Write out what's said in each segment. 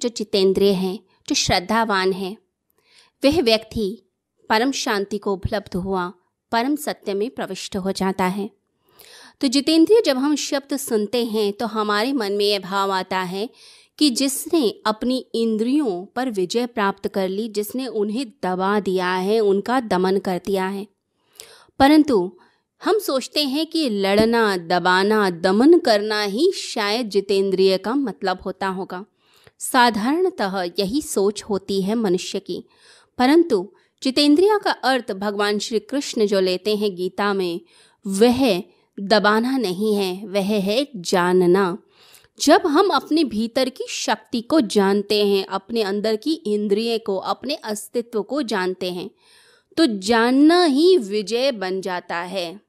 जो जितेंद्रिय हैं, जो श्रद्धावान हैं, वह व्यक्ति परम शांति को उपलब्ध हुआ, परम सत्य में प्रविष्ट हो जाता है। तो जितेंद्रिय जब हम शब्द सुनते हैं तो हमारे मन में यह भाव आता है कि जिसने अपनी इंद्रियों पर विजय प्राप्त कर ली, जिसने उन्हें दबा दिया है, उनका दमन कर दिया है। परंतु हम सोचते हैं कि लड़ना, दबाना, दमन करना ही शायद जितेंद्रिय का मतलब होता होगा। साधारणतः यही सोच होती है मनुष्य की। परंतु जितेंद्रिया का अर्थ भगवान श्री कृष्ण जो लेते हैं गीता में, वह दबाना नहीं है, वह है जानना। जब हम अपने भीतर की शक्ति को जानते हैं, अपने अंदर की इंद्रिय को, अपने अस्तित्व को जानते हैं तो जानना ही विजय बन जाता है।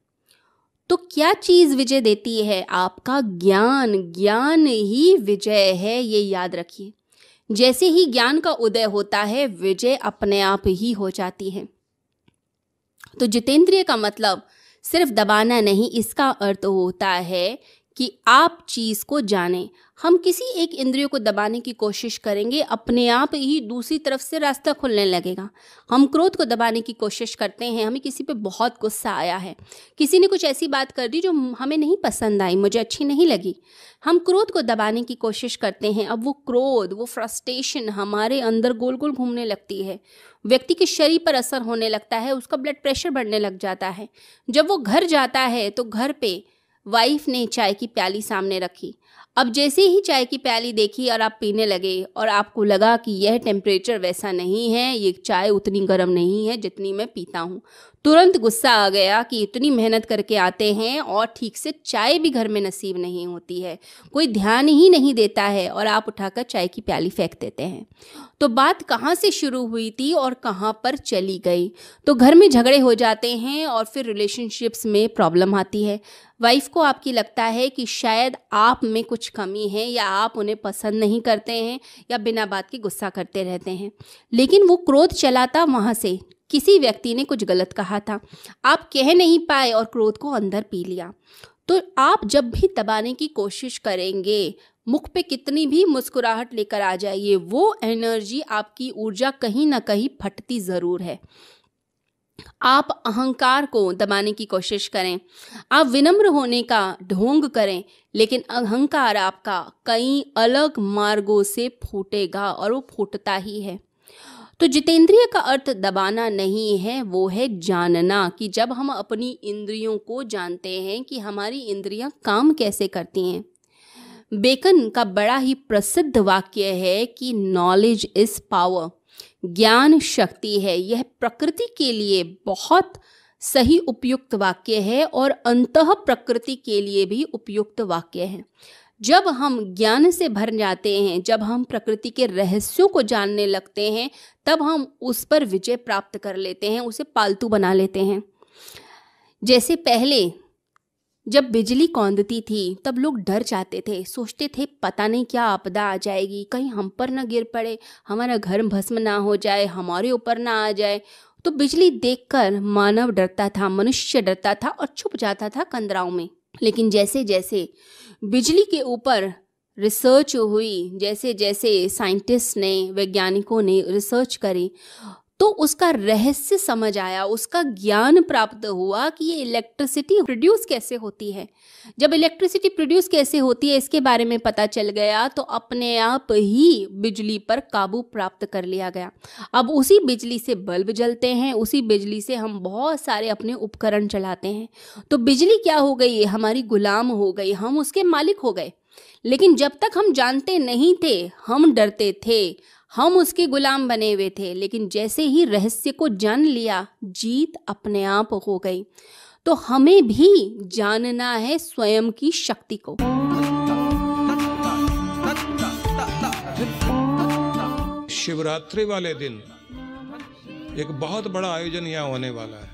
तो क्या चीज़ विजय देती है? आपका ज्ञान ज्ञान ही विजय है, ये याद रखिए। जैसे ही ज्ञान का उदय होता है, विजय अपने आप ही हो जाती है। तो जितेंद्रिय का मतलब सिर्फ़ दबाना नहीं, इसका अर्थ होता है कि आप चीज़ को जानें। हम किसी एक इंद्रियों को दबाने की कोशिश करेंगे, अपने आप ही दूसरी तरफ़ से रास्ता खुलने लगेगा। हम क्रोध को दबाने की कोशिश करते हैं, हमें किसी पे बहुत गुस्सा आया है। किसी ने कुछ ऐसी बात कर दी जो हमें नहीं पसंद आई, मुझे अच्छी नहीं लगी। हम क्रोध को दबाने की कोशिश करते हैं, अब वो क्रोध, वो फ्रस्ट्रेशन हमारे अंदर गोल गोल घूमने लगती है। व्यक्ति के शरीर पर असर होने लगता है, उसका ब्लड प्रेशर बढ़ने लग जाता है। जब वो घर जाता है तो घर पे वाइफ ने चाय की प्याली सामने रखी। अब जैसे ही चाय की प्याली देखी और आप पीने लगे और आपको लगा कि यह टेम्परेचर वैसा नहीं है, ये चाय उतनी गर्म नहीं है जितनी मैं पीता हूँ, तुरंत गुस्सा आ गया कि इतनी मेहनत करके आते हैं और ठीक से चाय भी घर में नसीब नहीं होती है। कोई ध्यान ही नहीं देता है और आप उठाकर चाय की प्याली फेंक देते हैं। तो बात कहाँ से शुरू हुई थी और कहाँ पर चली गई? तो घर में झगड़े हो जाते हैं और फिर रिलेशनशिप्स में प्रॉब्लम आती है। वाइफ को आपकी लगता है कि शायद आप में कुछ कमी है या आप उन्हें पसंद नहीं करते हैं या बिना बात के गुस्सा करते रहते हैं। लेकिन वो क्रोध चलाता वहाँ से। किसी व्यक्ति ने कुछ गलत कहा था। आप कह नहीं पाए और क्रोध को अंदर पी लिया। तो आप जब भी दबाने की कोशिश करेंगे, मुख पे कितनी भी मुस्कुराहट लेकर आ जाइए, वो एनर्जी आपकी ऊर्जा कहीं ना कहीं फटती ज़रूर है। आप अहंकार को दबाने की कोशिश करें। आप विनम्र होने का ढोंग करें, लेकिन अहंकार आपका कई अलग मार्गों से फूटेगा और वो फूटता ही है। तो जितेंद्रिय का अर्थ दबाना नहीं है, वो है जानना कि जब हम अपनी इंद्रियों को जानते हैं कि हमारी इंद्रियाँ काम कैसे करती हैं। बेकन का बड़ा ही प्रसिद्ध वाक्य है कि नॉलेज इज़ पावर ज्ञान शक्ति है। यह प्रकृति के लिए बहुत सही उपयुक्त वाक्य है और अंत प्रकृति के लिए भी उपयुक्त वाक्य है। जब हम ज्ञान से भर जाते हैं, जब हम प्रकृति के रहस्यों को जानने लगते हैं, तब हम उस पर विजय प्राप्त कर लेते हैं, उसे पालतू बना लेते हैं। जैसे पहले जब बिजली कौंदती थी, तब लोग डर जाते थे। सोचते थे, पता नहीं क्या आपदा आ जाएगी। कहीं हम पर ना गिर पड़े। हमारा घर भस्म ना हो जाए। हमारे ऊपर ना आ जाए। तो बिजली देखकर मानव डरता था, मनुष्य डरता था और छुप जाता था कंदराओं में। लेकिन जैसे जैसे बिजली के ऊपर रिसर्च हुई जैसे जैसे साइंटिस्ट ने, वैज्ञानिकों ने रिसर्च करी तो उसका रहस्य समझ आया, उसका ज्ञान प्राप्त हुआ कि ये इलेक्ट्रिसिटी प्रोड्यूस कैसे होती है। जब इलेक्ट्रिसिटी प्रोड्यूस कैसे होती है, इसके बारे में पता चल गया तो अपने आप ही बिजली पर काबू प्राप्त कर लिया गया। अब उसी बिजली से बल्ब जलते हैं, उसी बिजली से हम बहुत सारे अपने उपकरण चलाते हैं। तो बिजली क्या हो गई? हमारी गुलाम हो गई, हम उसके मालिक हो गए। लेकिन जब तक हम जानते नहीं थे, हम डरते थे, हम उसके गुलाम बने हुए थे। लेकिन जैसे ही रहस्य को जान लिया, जीत अपने आप हो गई। तो हमें भी जानना है स्वयं की शक्ति को। शिवरात्रि वाले दिन एक बहुत बड़ा आयोजन यहाँ होने वाला है।